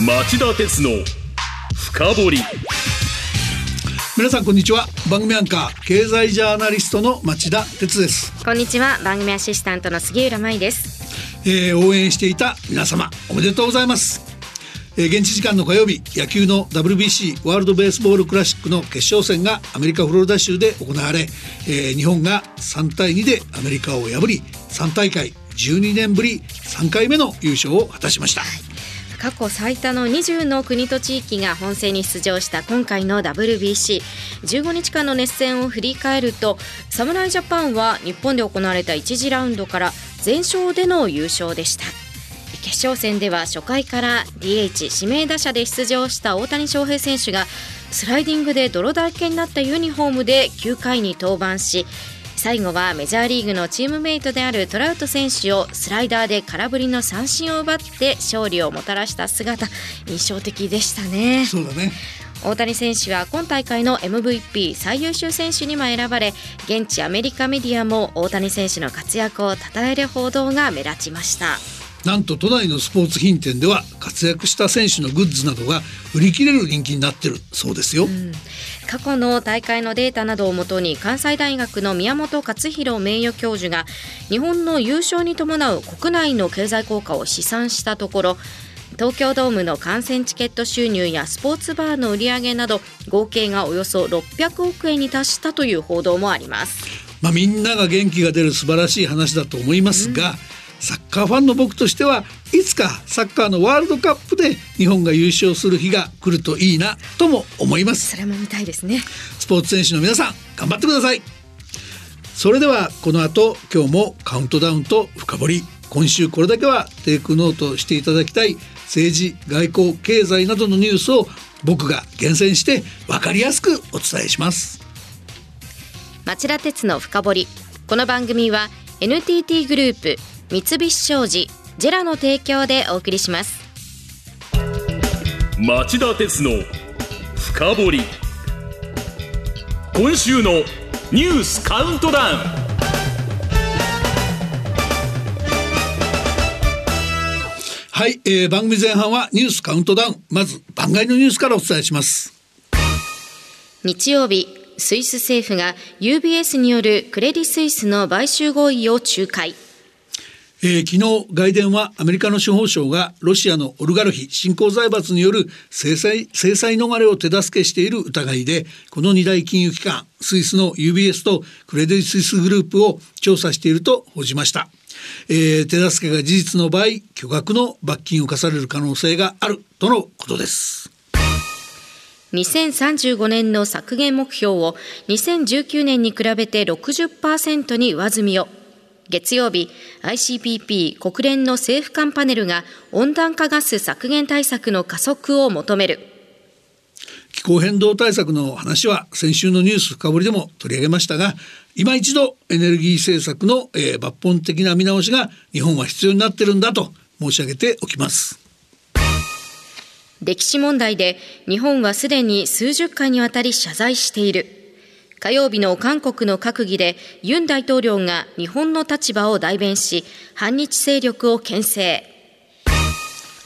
町田鉄の深掘り。皆さんこんにちは。番組アンカー経済ジャーナリストの町田鉄です、こんにちは。番組アシスタントの杉浦舞です。えー応援していた皆様おめでとうございます、えー現地時間の火曜日野球の WBC ワールドベースボールクラシックの決勝戦がアメリカフロリダ州で行われ、えー日本が3対2でアメリカを破り3大会12年ぶり3回目の優勝を果たしました過去最多の20の国と地域が本戦に出場した今回の WBC15 日間の熱戦を振り返ると侍ジャパンは日本で行われた1次ラウンドから全勝での優勝でした。決勝戦では初回から DH 指名打者で出場した大谷翔平選手がスライディングで泥だらけになったユニフォームで9回に登板し最後はメジャーリーグのチームメイトであるトラウト選手をスライダーで空振りの三振を奪って勝利をもたらした姿印象的でしたね。そうだね。大谷選手は今大会の MVP 最優秀選手にも選ばれ現地アメリカメディアも大谷選手の活躍を称える報道が目立ちましたなんと都内のスポーツ品店では活躍した選手のグッズなどが売り切れる人気になってるそうですよ、過去の大会のデータなどをもとに関西大学の宮本勝弘名誉教授が日本の優勝に伴う国内の経済効果を試算したところ東京ドームの観戦チケット収入やスポーツバーの売り上げなど合計がおよそ600億円に達したという報道もあります。まあ、みんなが元気が出る素晴らしい話だと思いますが、サッカーファンの僕としてはいつかサッカーのワールドカップで日本が優勝する日が来るといいなとも思います。それも見たいですね。スポーツ選手の皆さん頑張ってくださいそれではこの後今日もカウントダウンと深掘り今週これだけはテイクノートしていただきたい政治外交経済などのニュースを僕が厳選して分かりやすくお伝えします。町田鉄の深掘り。この番組は NTT グループ三菱商事ジェラの提供でお送りします。町田鉄の深掘り。今週のニュースカウントダウン。はい、えー番組前半はニュースカウントダウン。まず番外のニュースからお伝えします。日曜日スイス政府が UBS によるクレディ・スイスの買収合意を仲介えー昨日外電はアメリカの司法省がロシアのオルガルヒ新興財閥による制裁制裁逃れを手助けしている疑いでこの二大金融機関スイスの UBS とクレディ・スイスグループを調査していると報じました、えー手助けが事実の場合巨額の罰金を課される可能性があるとのことです。2035年の削減目標を2019年に比べて60%に上積みを。月曜日 ICPP 国連の政府間パネルが温暖化ガス削減対策の加速を求める。気候変動対策の話は先週のニュース深掘りでも取り上げましたが今一度エネルギー政策の、えー抜本的な見直しが日本は必要になってるんだと申し上げておきます。歴史問題で日本はすでに数十回にわたり謝罪している火曜日の韓国の閣議でユン大統領が日本の立場を代弁し反日勢力を牽制。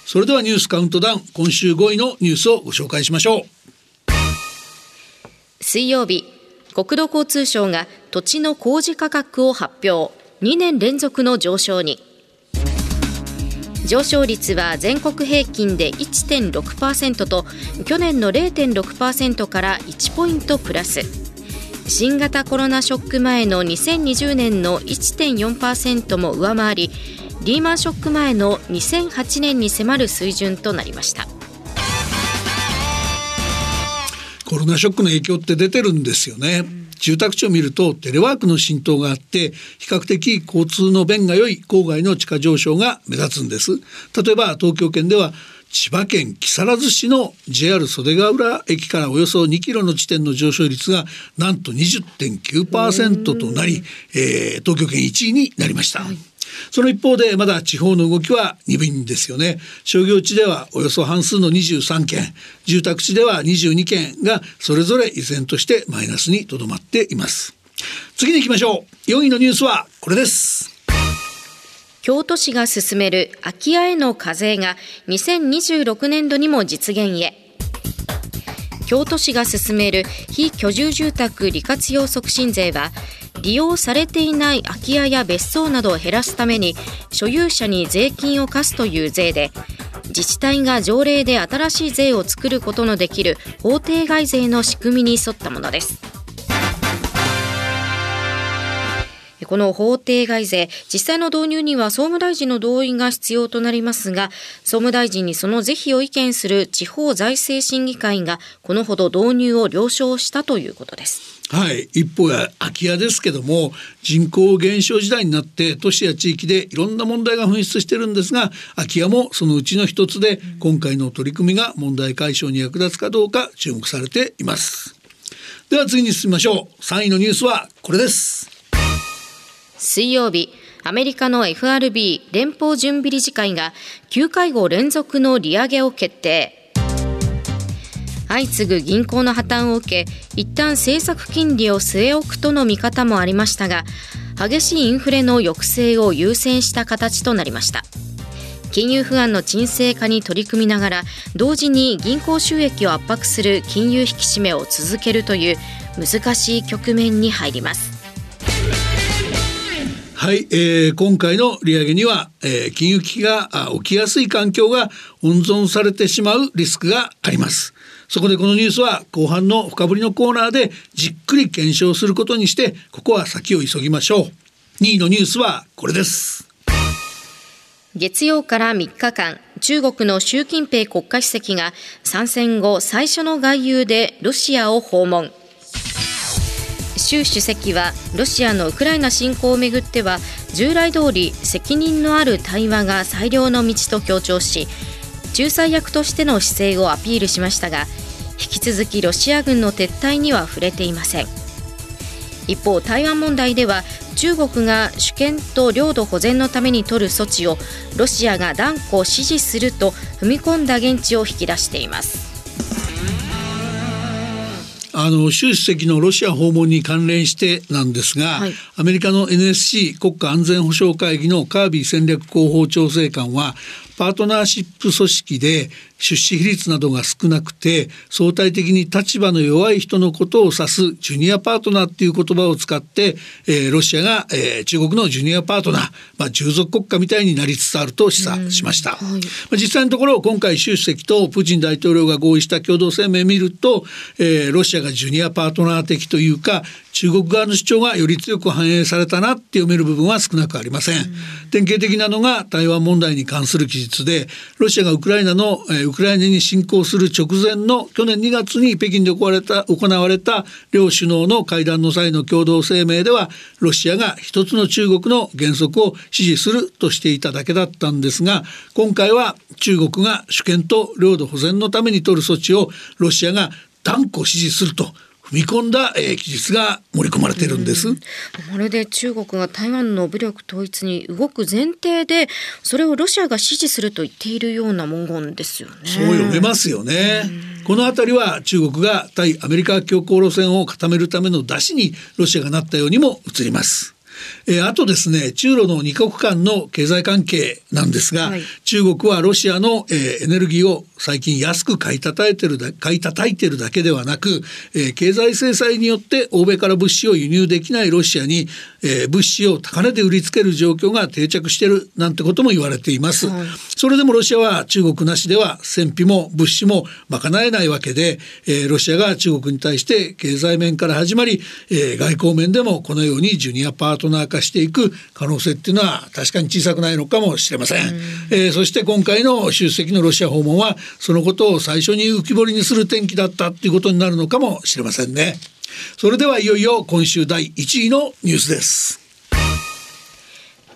それではニュースカウントダウン今週5位のニュースをご紹介しましょう。水曜日国土交通省が土地の工事価格を発表。2年連続の上昇に。上昇率は全国平均で1.6%と去年の0.6%から1ポイントプラス新型コロナショック前の2020年の1.4%も上回りリーマンショック前の2008年に迫る水準となりました。コロナショックの影響って出てるんですよね、住宅地を見るとテレワークの浸透があって比較的交通の便が良い郊外の地価上昇が目立つんです。例えば東京圏では千葉県木更津市の JR 袖ヶ浦駅からおよそ2キロの地点の上昇率がなんと20.9%となり、えー東京圏1位になりました、その一方でまだ地方の動きは鈍いんですよね。商業地ではおよそ半数の23件。住宅地では22件がそれぞれ依然としてマイナスにとどまっています。次に行きましょう。4位のニュースはこれです京都市が進める空き家への課税が2026年度にも実現へ。京都市が進める非居住住宅利活用促進税は利用されていない空き家や別荘などを減らすために所有者に税金を課すという税で自治体が条例で新しい税を作ることのできる法定外税の仕組みに沿ったものです。この法定外税、実際の導入には総務大臣の同意が必要となりますが、総務大臣にその是非を意見する地方財政審議会がこのほど導入を了承したということです。はい、一方や空き家ですけども人口減少時代になって都市や地域でいろんな問題が噴出してるんですが空き家もそのうちの一つで今回の取り組みが問題解消に役立つかどうか注目されています。では次に進みましょう。3位のニュースはこれです。水曜日アメリカの FRB 連邦準備理事会が9会合連続の利上げを決定。相次ぐ銀行の破綻を受け一旦政策金利を据え置くとの見方もありましたが激しいインフレの抑制を優先した形となりました。金融不安の沈静化に取り組みながら同時に銀行収益を圧迫する金融引き締めを続けるという難しい局面に入ります。はい、えー、今回の利上げには、えー、金融危機が起きやすい環境が温存されてしまうリスクがあります。そこでこのニュースは後半の深掘りのコーナーでじっくり検証することにしてここは先を急ぎましょう。2位のニュースはこれです。月曜から3日間中国の習近平国家主席が参戦後最初の外遊でロシアを訪問。習主席はロシアのウクライナ侵攻をめぐっては従来通り責任のある対話が最良の道と強調し仲裁役としての姿勢をアピールしましたが引き続きロシア軍の撤退には触れていません。一方台湾問題では中国が主権と領土保全のために取る措置をロシアが断固支持すると踏み込んだ現地を引き出しています。あの習主席のロシア訪問に関連してなんですが、はい、アメリカの NSC 国家安全保障会議のカービー戦略広報調整官はパートナーシップ組織で出資比率などが少なくて相対的に立場の弱い人のことを指すジュニアパートナーっていう言葉を使って、えー、ロシアが、えー、中国のジュニアパートナー、まあ、従属国家みたいになりつつあると示唆しました、はい、まあ、実際のところ今回習主席とプーチン大統領が合意した共同声明を見ると、えー、ロシアがジュニアパートナー的というか中国側の主張がより強く反映されたなって読める部分は少なくありません、典型的なのが台湾問題に関する記述でロシアがウクライナの、えーウクライナに侵攻する直前の去年2月に北京で行われた行われた両首脳の会談の際の共同声明ではロシアが一つの中国の原則を支持するとしていただけだったんですが今回は中国が主権と領土保全のために取る措置をロシアが断固支持すると踏み込んだ、えー、記述が盛り込まれてるんです。まるで中国が台湾の武力統一に動く前提でそれをロシアが支持すると言っているような文言ですよね。そう読めますよね。この辺りは中国が対アメリカ強硬路線を固めるための出しにロシアがなったようにも映ります。えー、あとですね中ロの2国間の経済関係なんですが、はい、中国はロシアの、えー、エネルギーを最近安く買い叩いてるだ買い叩いてるだけではなく、えー、経済制裁によって欧米から物資を輸入できないロシアに、えー、物資を高値で売りつける状況が定着してるなんてことも言われています、はい、それでもロシアは中国なしでは戦費も物資も賄えないわけで、えー、ロシアが中国に対して経済面から始まり、えー、外交面でもこのようにジュニアパートナー化していく可能性っていうのは確かに小さくないのかもしれません、えー、そして今回の習主席のロシア訪問はそのことを最初に浮き彫りにする転機だったっていうことになるのかもしれませんねそれではいよいよ今週第1位のニュースです。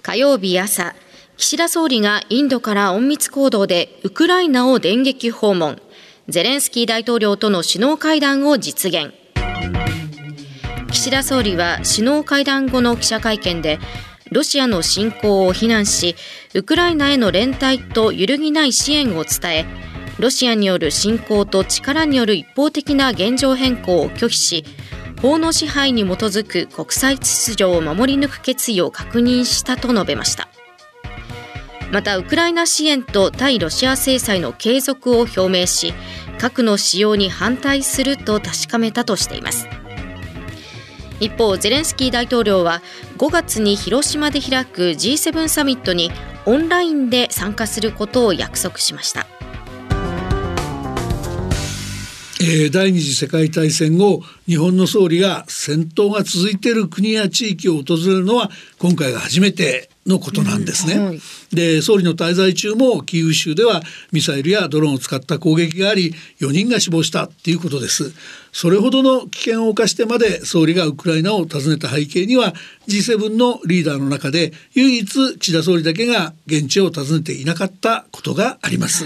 火曜日朝岸田総理がインドから隠密行動でウクライナを電撃訪問。ゼレンスキー大統領との首脳会談を実現。岸田総理は首脳会談後の記者会見でロシアの侵攻を非難しウクライナへの連帯と揺るぎない支援を伝えロシアによる侵攻と力による一方的な現状変更を拒否し法の支配に基づく国際秩序を守り抜く決意を確認したと述べました。またウクライナ支援と対ロシア制裁の継続を表明し核の使用に反対すると確かめたとしています。一方ゼレンスキー大統領は5月に広島で開く G7 サミットにオンラインで参加することを約束しました。えー、第二次世界大戦後日本の総理が戦闘が続いている国や地域を訪れるのは今回が初めてのことなんですね。うんはい、で総理の滞在中もキーウ州ではミサイルやドローンを使った攻撃があり4人が死亡したっていうことです。それほどの危険を冒してまで総理がウクライナを訪ねた背景には G7 のリーダーの中で唯一岸田総理だけが現地を訪ねていなかったことがあります。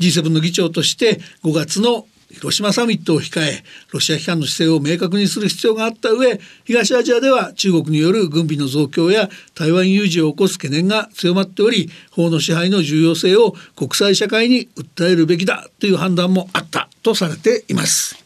G7 の議長として5月の広島サミットを控えロシア批判の姿勢を明確にする必要があった上東アジアでは中国による軍備の増強や台湾有事を起こす懸念が強まっており法の支配の重要性を国際社会に訴えるべきだという判断もあったとされています。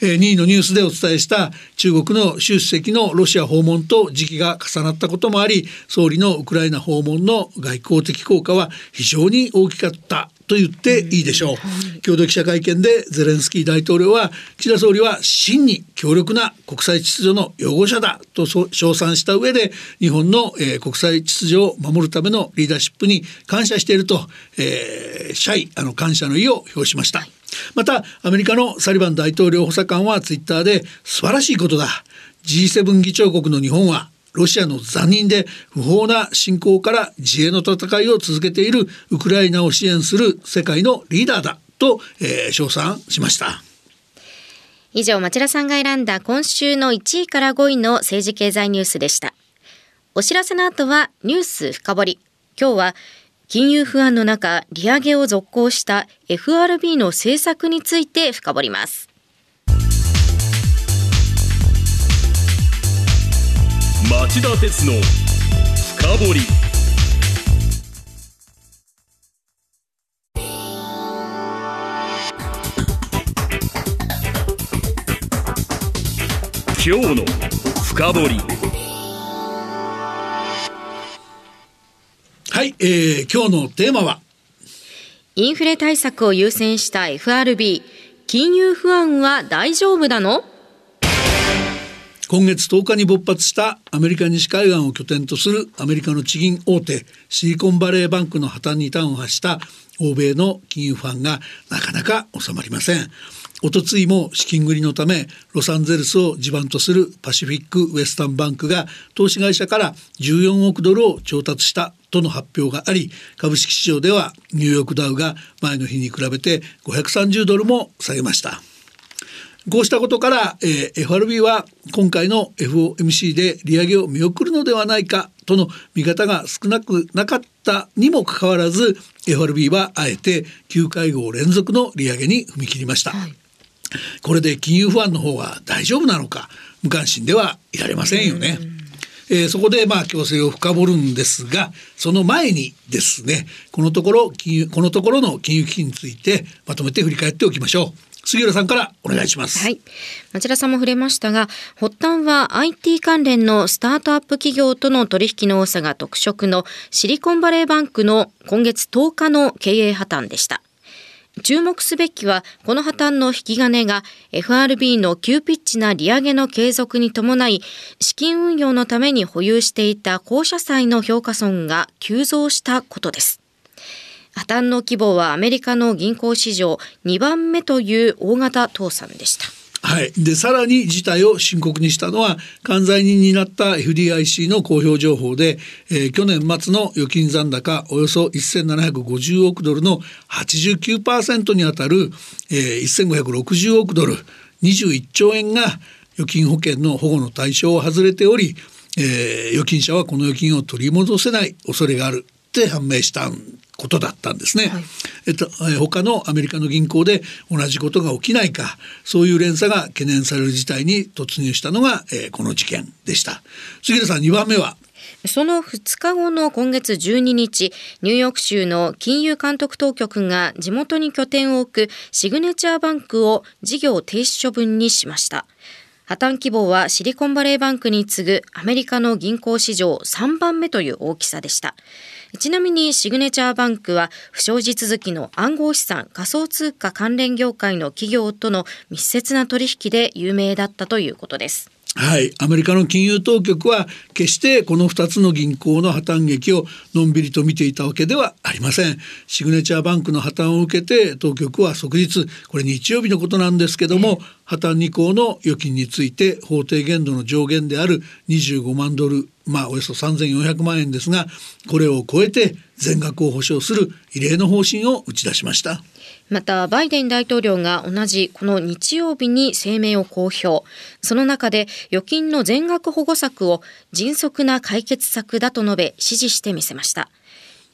2位のニュースでお伝えした中国の習主席のロシア訪問と時期が重なったこともあり総理のウクライナ訪問の外交的効果は非常に大きかったと言っていいでしょう、共同記者会見でゼレンスキー大統領は岸田総理は真に強力な国際秩序の擁護者だと称賛した上で日本の、えー、国際秩序を守るためのリーダーシップに感謝していると、えー、謝意あの感謝の意を表しました。またアメリカのサリバン大統領補佐官はツイッターで素晴らしいことだ。G7 議長国の日本はロシアの残忍で不法な侵攻から自衛の戦いを続けているウクライナを支援する世界のリーダーだと、えー、称賛しました。以上町田さんが選んだ今週の1位から5位の政治経済ニュースでした。お知らせの後はニュース深掘り。今日は金融不安の中利上げを続行した FRB の政策について深掘ります。町田鉄の深掘り。今日の深掘り。はい、えー、今日のテーマは？インフレ対策を優先した FRB 金融不安は大丈夫なの？今月10日に勃発したアメリカ西海岸を拠点とするアメリカの地銀大手シリコンバレーバンクの破綻に端を発した欧米の金融不安がなかなか収まりません。おとついも資金繰りのためロサンゼルスを地盤とするパシフィック・ウエスタンバンクが投資会社から14億ドルを調達したとの発表があり株式市場ではニューヨークダウが前の日に比べて530ドルも下げました。こうしたことから、えー、FRB は今回の FOMC で利上げを見送るのではないかとの見方が少なくなかったにもかかわらず FRB はあえて9会合連続の利上げに踏み切りました。はいこれで金融不安の方は大丈夫なのか無関心ではいられませんよね。えー、そこでまあ強制を深掘るんですがその前にですねこのところ金融このところの金融危機についてまとめて振り返っておきましょう。杉浦さんからお願いします。はい。町田さんも触れましたが、発端は IT 関連のスタートアップ企業との取引の多さが特色のシリコンバレーバンクの今月10日の経営破綻でした。注目すべきは、この破綻の引き金が FRB の急ピッチな利上げの継続に伴い、資金運用のために保有していた公社債の評価損が急増したことです。破綻の規模はアメリカの銀行史上2番目という大型倒産でした。はい、でさらに事態を深刻にしたのは管財人になった FDIC の公表情報で、えー、去年末の預金残高およそ1750億ドルの89%にあたる、えー、1560億ドル21兆円が預金保険の保護の対象を外れており、えー、預金者はこの預金を取り戻せない恐れがあるって判明したんことだったんですね。はい、えっと、他のアメリカの銀行で同じことが起きないかそういう連鎖が懸念される事態に突入したのが、えー、この事件でした。杉田さん2番目は？その2日後の今月12日、ニューヨーク州の金融監督当局が地元に拠点を置くシグネチャーバンクを事業停止処分にしました。破綻規模はシリコンバレーバンクに次ぐアメリカの銀行史上3番目という大きさでした。ちなみにシグネチャーバンクは不祥事続きの暗号資産仮想通貨関連業界の企業との密接な取引で有名だったということです。はい、アメリカの金融当局は決してこの2つの銀行の破綻劇をのんびりと見ていたわけではありません。シグネチャーバンクの破綻を受けて当局は即日これ日曜日のことなんですけども、破綻2項の預金について法定限度の上限である25万ドルまあおよそ3400万円ですがこれを超えて全額を保証する異例の方針を打ち出しました。またバイデン大統領が同じこの日曜日に声明を公表。その中で預金の全額保護策を迅速な解決策だと述べ支持してみせました。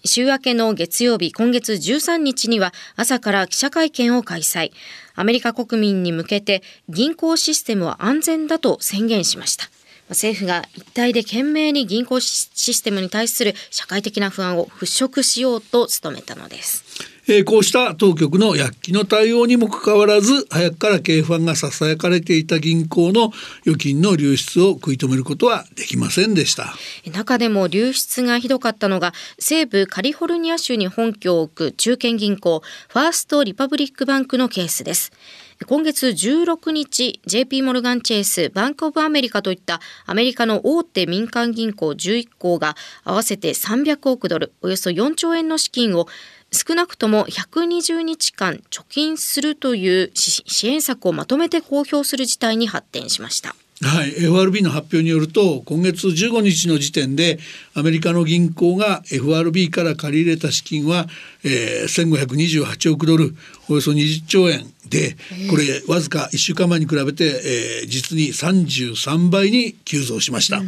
週明けの月曜日今月13日には朝から記者会見を開催。アメリカ国民に向けて銀行システムは安全だと宣言しました。政府が一体で懸命に銀行システムに対する社会的な不安を払拭しようと努めたのです。えー、こうした当局の躍起の対応にもかかわらず早くから経営不安がささやかれていた銀行の預金の流出を食い止めることはできませんでした中でも流出がひどかったのが西部カリフォルニア州に本拠を置く中堅銀行ファーストリパブリックバンクのケースです今月16日 JP モルガン・チェイスバンク・オブ・アメリカといったアメリカの大手民間銀行11行が合わせて300億ドルおよそ4兆円の資金を少なくとも120日間貯金するという支援策をまとめて公表する事態に発展しました。はい、FRB の発表によると今月15日の時点でアメリカの銀行が FRB から借り入れた資金は、えー、1528億ドルおよそ20兆円でこれわずか1週間前に比べて、えー、実に33倍に急増しました。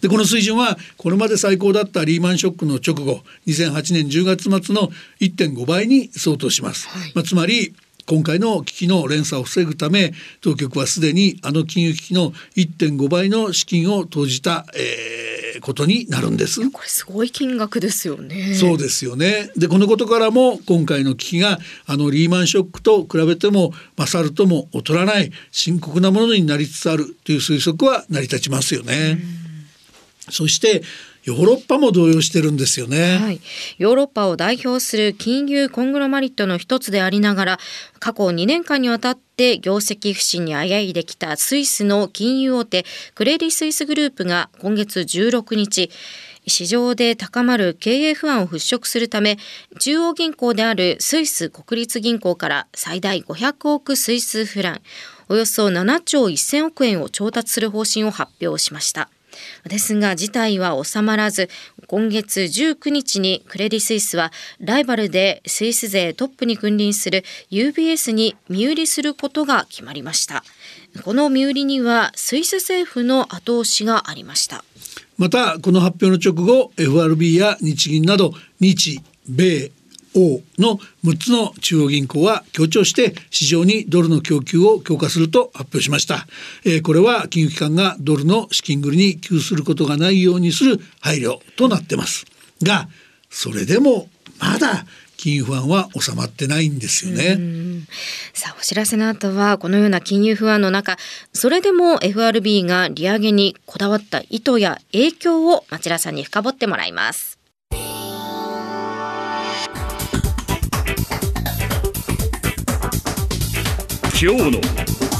でこの水準はこれまで最高だったリーマンショックの直後2008年10月末の1.5倍に相当します。はい、まあ、つまり今回の危機の連鎖を防ぐため当局はすでにあの金融危機の1.5倍の資金を投じた、えー、ことになるんです。これすごい金額ですよね。そうですよね。でこのことからも今回の危機があのリーマンショックと比べても勝るとも劣らない深刻なものになりつつあるという推測は成り立ちますよね。そしてヨーロッパも動揺してるんですよね、はい、ヨーロッパを代表する金融コングロマリットの一つでありながら過去2年間にわたって業績不振にあえいできたスイスの金融大手クレディ・スイスグループが今月16日市場で高まる経営不安を払拭するため中央銀行であるスイス国立銀行から最大500億スイスフランおよそ7兆1000億円を調達する方針を発表しました。ですが事態は収まらず今月19日にクレディ・スイスはライバルでスイス勢トップに君臨する UBS に身売りすることが決まりました。この身売りにはスイス政府の後押しがありました。またこの発表の直後 FRB や日銀など日米欧の6つの中央銀行は強調して市場にドルの供給を強化すると発表しました、えー、これは金融機関がドルの資金繰りに給することがないようにする配慮となってますがそれでもまだ金融不安は収まってないんですよね。さあお知らせの後はこのような金融不安の中それでも FRB が利上げにこだわった意図や影響を町田さんに深掘ってもらいます。今日の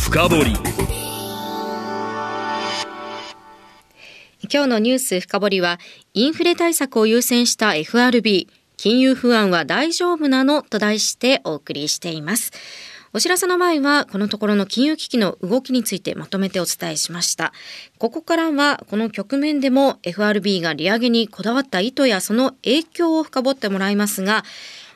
深掘り。今日のニュース深掘りはインフレ対策を優先した FRB 金融不安は大丈夫なのと題してお送りしています。お知らせの前はこのところの金融危機の動きについてまとめてお伝えしました。ここからはこの局面でも FRB が利上げにこだわった意図やその影響を深掘ってもらいますが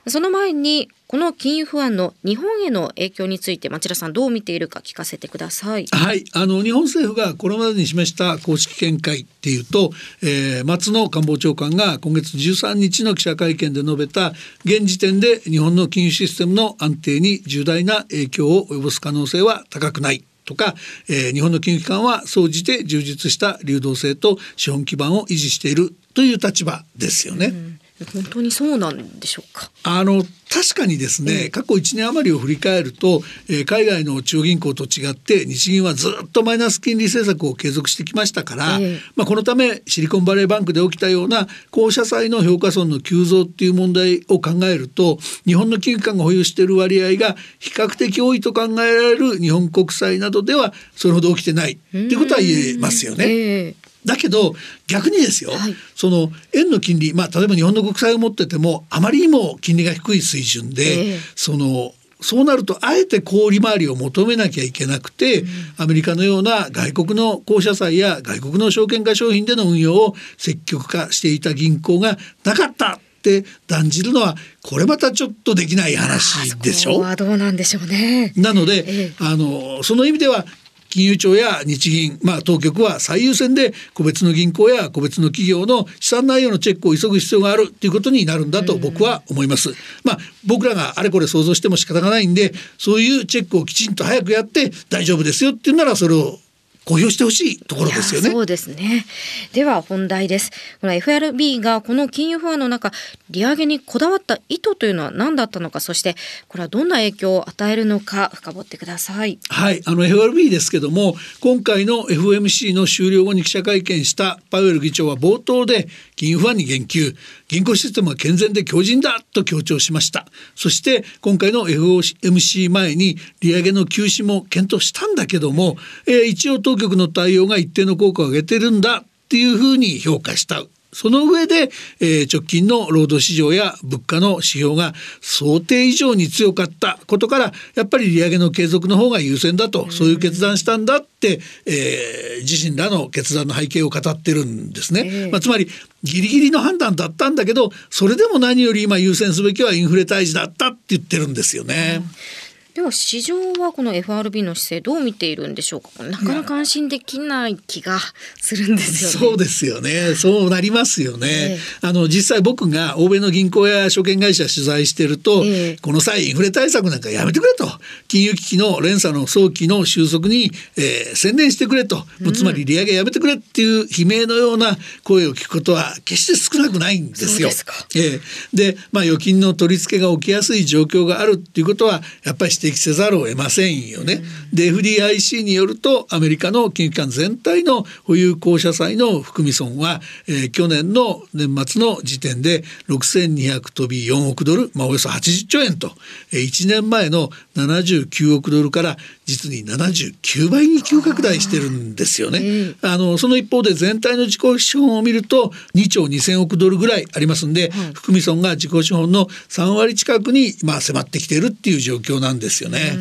その前にこの金融不安の日本への影響について町田さんどう見ているか聞かせてください。はい、あの日本政府がこれまでに示した公式見解っていうと、えー、松野官房長官が今月13日の記者会見で述べた現時点で日本の金融システムの安定に重大な影響を及ぼす可能性は高くない。とか、えー、日本の金融機関は総じて充実した流動性と資本基盤を維持しているという立場ですよね。うん本当にそうなんでしょうか？あの確かにですね、過去1年余りを振り返ると、えー、海外の中央銀行と違って日銀はずっとマイナス金利政策を継続してきましたから、えまあ、このためシリコンバレーバンクで起きたような公社債の評価損の急増っていう問題を考えると日本の金融機関が保有している割合が比較的多いと考えられる日本国債などではそれほど起きてないっていうことは言えますよね。えだけど逆にですよ、はい、その円の金利、まあ、例えば日本の国債を持っててもあまりにも金利が低い水準で、えー、そのそうなるとあえて小売回りを求めなきゃいけなくて、うん、アメリカのような外国の公社債や外国の証券化商品での運用を積極化していた銀行がなかったって断じるのはこれまたちょっとできない話でしょ？はどうなんでしょうね。なので、ええ、あのその意味では金融庁や日銀、まあ、当局は最優先で個別の銀行や個別の企業の資産内容のチェックを急ぐ必要があるということになるんだと僕は思います。まあ、僕らがあれこれ想像しても仕方がないんでそういうチェックをきちんと早くやって大丈夫ですよっていうならそれを公表してほしいところですよね。そうですね。では本題です。この FRB がこの金融不安の中、利上げにこだわった意図というのは何だったのか、そしてこれはどんな影響を与えるのか深掘ってください。はい、あの FRB ですけども、今回の FMC の終了後に記者会見したパウエル議長は冒頭で金融不安に言及。銀行システムは健全で強靭だと強調しました。そして今回の FOMC 前に利上げの休止も検討したんだけども、えー、一応当局の対応が一定の効果を上げてるんだっていうふうに評価した。その上で、えー、直近の労働市場や物価の指標が想定以上に強かったことからやっぱり利上げの継続の方が優先だとそういう決断したんだって、えー、自身らの決断の背景を語ってるんですね。まあ、つまりギリギリの判断だったんだけどそれでも何より今優先すべきはインフレ退治だったって言ってるんですよね。うんでは市場はこの FRB の姿勢どう見ているんでしょうか？なかなか安心できない気がするんですよね。そうですよね。そうなりますよね、えー、あの実際僕が欧米の銀行や証券会社取材してると、えー、この際インフレ対策なんかやめてくれと。金融危機の連鎖の早期の収束に、えー、専念してくれと、うん、つまり利上げやめてくれっていう悲鳴のような声を聞くことは決して少なくないんですよ。でえー、で、まあ、預金の取り付けが起きやすい状況があるっていうことはやっぱり指摘せざるを得ませんよね。で FDIC によるとアメリカの金融機関全体の保有公社債の含み損は、えー、去年の年末の時点で6200飛び4億ドル、まあ、およそ80兆円と、えー、1年前の79億ドルから実に79倍に急拡大してるんですよね。あのその一方で全体の自己資本を見ると2兆2,000億ドルぐらいありますんで、含み損が自己資本の3割近くにまあ迫ってきているっていう状況なんですよね。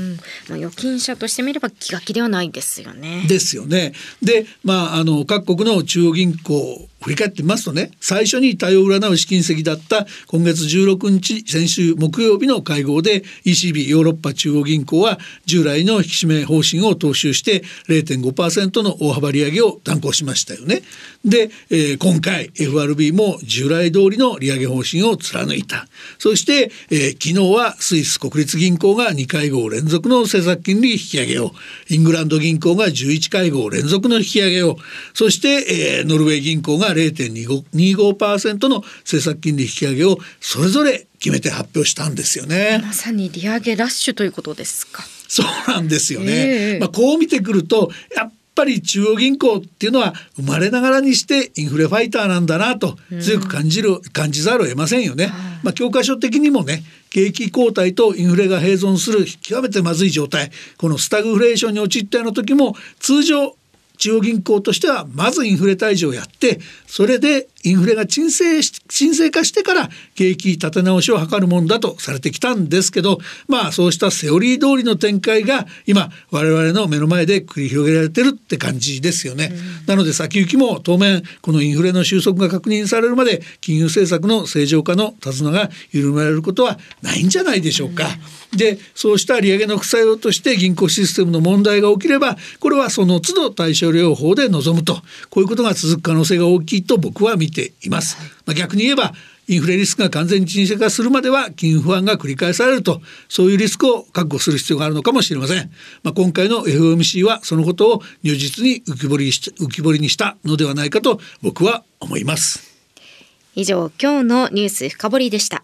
まあ、預金者としてみれば気が気ではないですよね。ですよね。で、まああの各国の中央銀行振り返ってみますとね最初に対応を占う試金石だった今月16日先週木曜日の会合で ECB ヨーロッパ中央銀行は従来の引き締め方針を踏襲して0.5%の大幅利上げを断行しましたよね。で、えー、今回 FRB も従来通りの利上げ方針を貫いたそして、えー、昨日はスイス国立銀行が2会合連続の政策金利引き上げをイングランド銀行が11会合連続の引き上げをそして、えー、ノルウェー銀行が0.25%の政策金利引き上げをそれぞれ決めて発表したんですよね。まさに利上げラッシュということですか。そうなんですよね。えー、まあこう見てくるとやっぱり中央銀行っていうのは生まれながらにしてインフレファイターなんだなと強く感じる、うん、感じざるを得ませんよね。まあ教科書的にもね景気後退とインフレが併存する極めてまずい状態。このスタグフレーションに陥ったような時も通常中央銀行としてはまずインフレ退治をやってそれでインフレが沈静沈静化してから景気立て直しを図るもんだとされてきたんですけどまあそうしたセオリー通りの展開が今我々の目の前で繰り広げられてるって感じですよね。なので先行きも当面このインフレの収束が確認されるまで金融政策の正常化の手綱が緩められることはないんじゃないでしょうか。でそうした利上げの副作用として銀行システムの問題が起きればこれはその都度対症療法で臨むとこういうことが続く可能性が大きいと僕は見ています。まあ、逆に言えばインフレリスクが完全に沈静化するまでは金融不安が繰り返されるとそういうリスクを覚悟する必要があるのかもしれません、まあ、今回の FOMC はそのことを如実に浮き彫り浮き彫りにしたのではないかと僕は思います。以上今日のニュース深掘りでした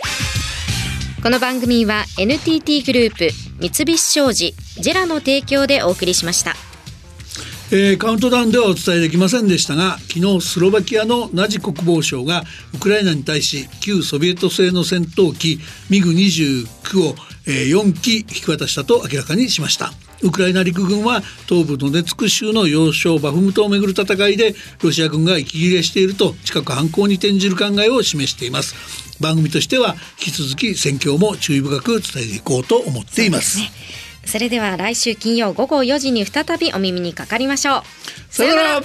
この番組は NTT グループ三菱商事ジェラの提供でお送りしました。えー、カウントダウンではお伝えできませんでしたが昨日スロバキアのナジ国防省がウクライナに対し旧ソビエト製の戦闘機ミグ29を、えー、4機引き渡したと明らかにしました。ウクライナ陸軍は東部ドネツク州の要衝バフムトをめぐる戦いでロシア軍が息切れしていると近く反攻に転じる考えを示しています。番組としては引き続き戦況も注意深く伝えていこうと思っています。それでは来週金曜午後4時に再びお耳にかかりましょう。さよなら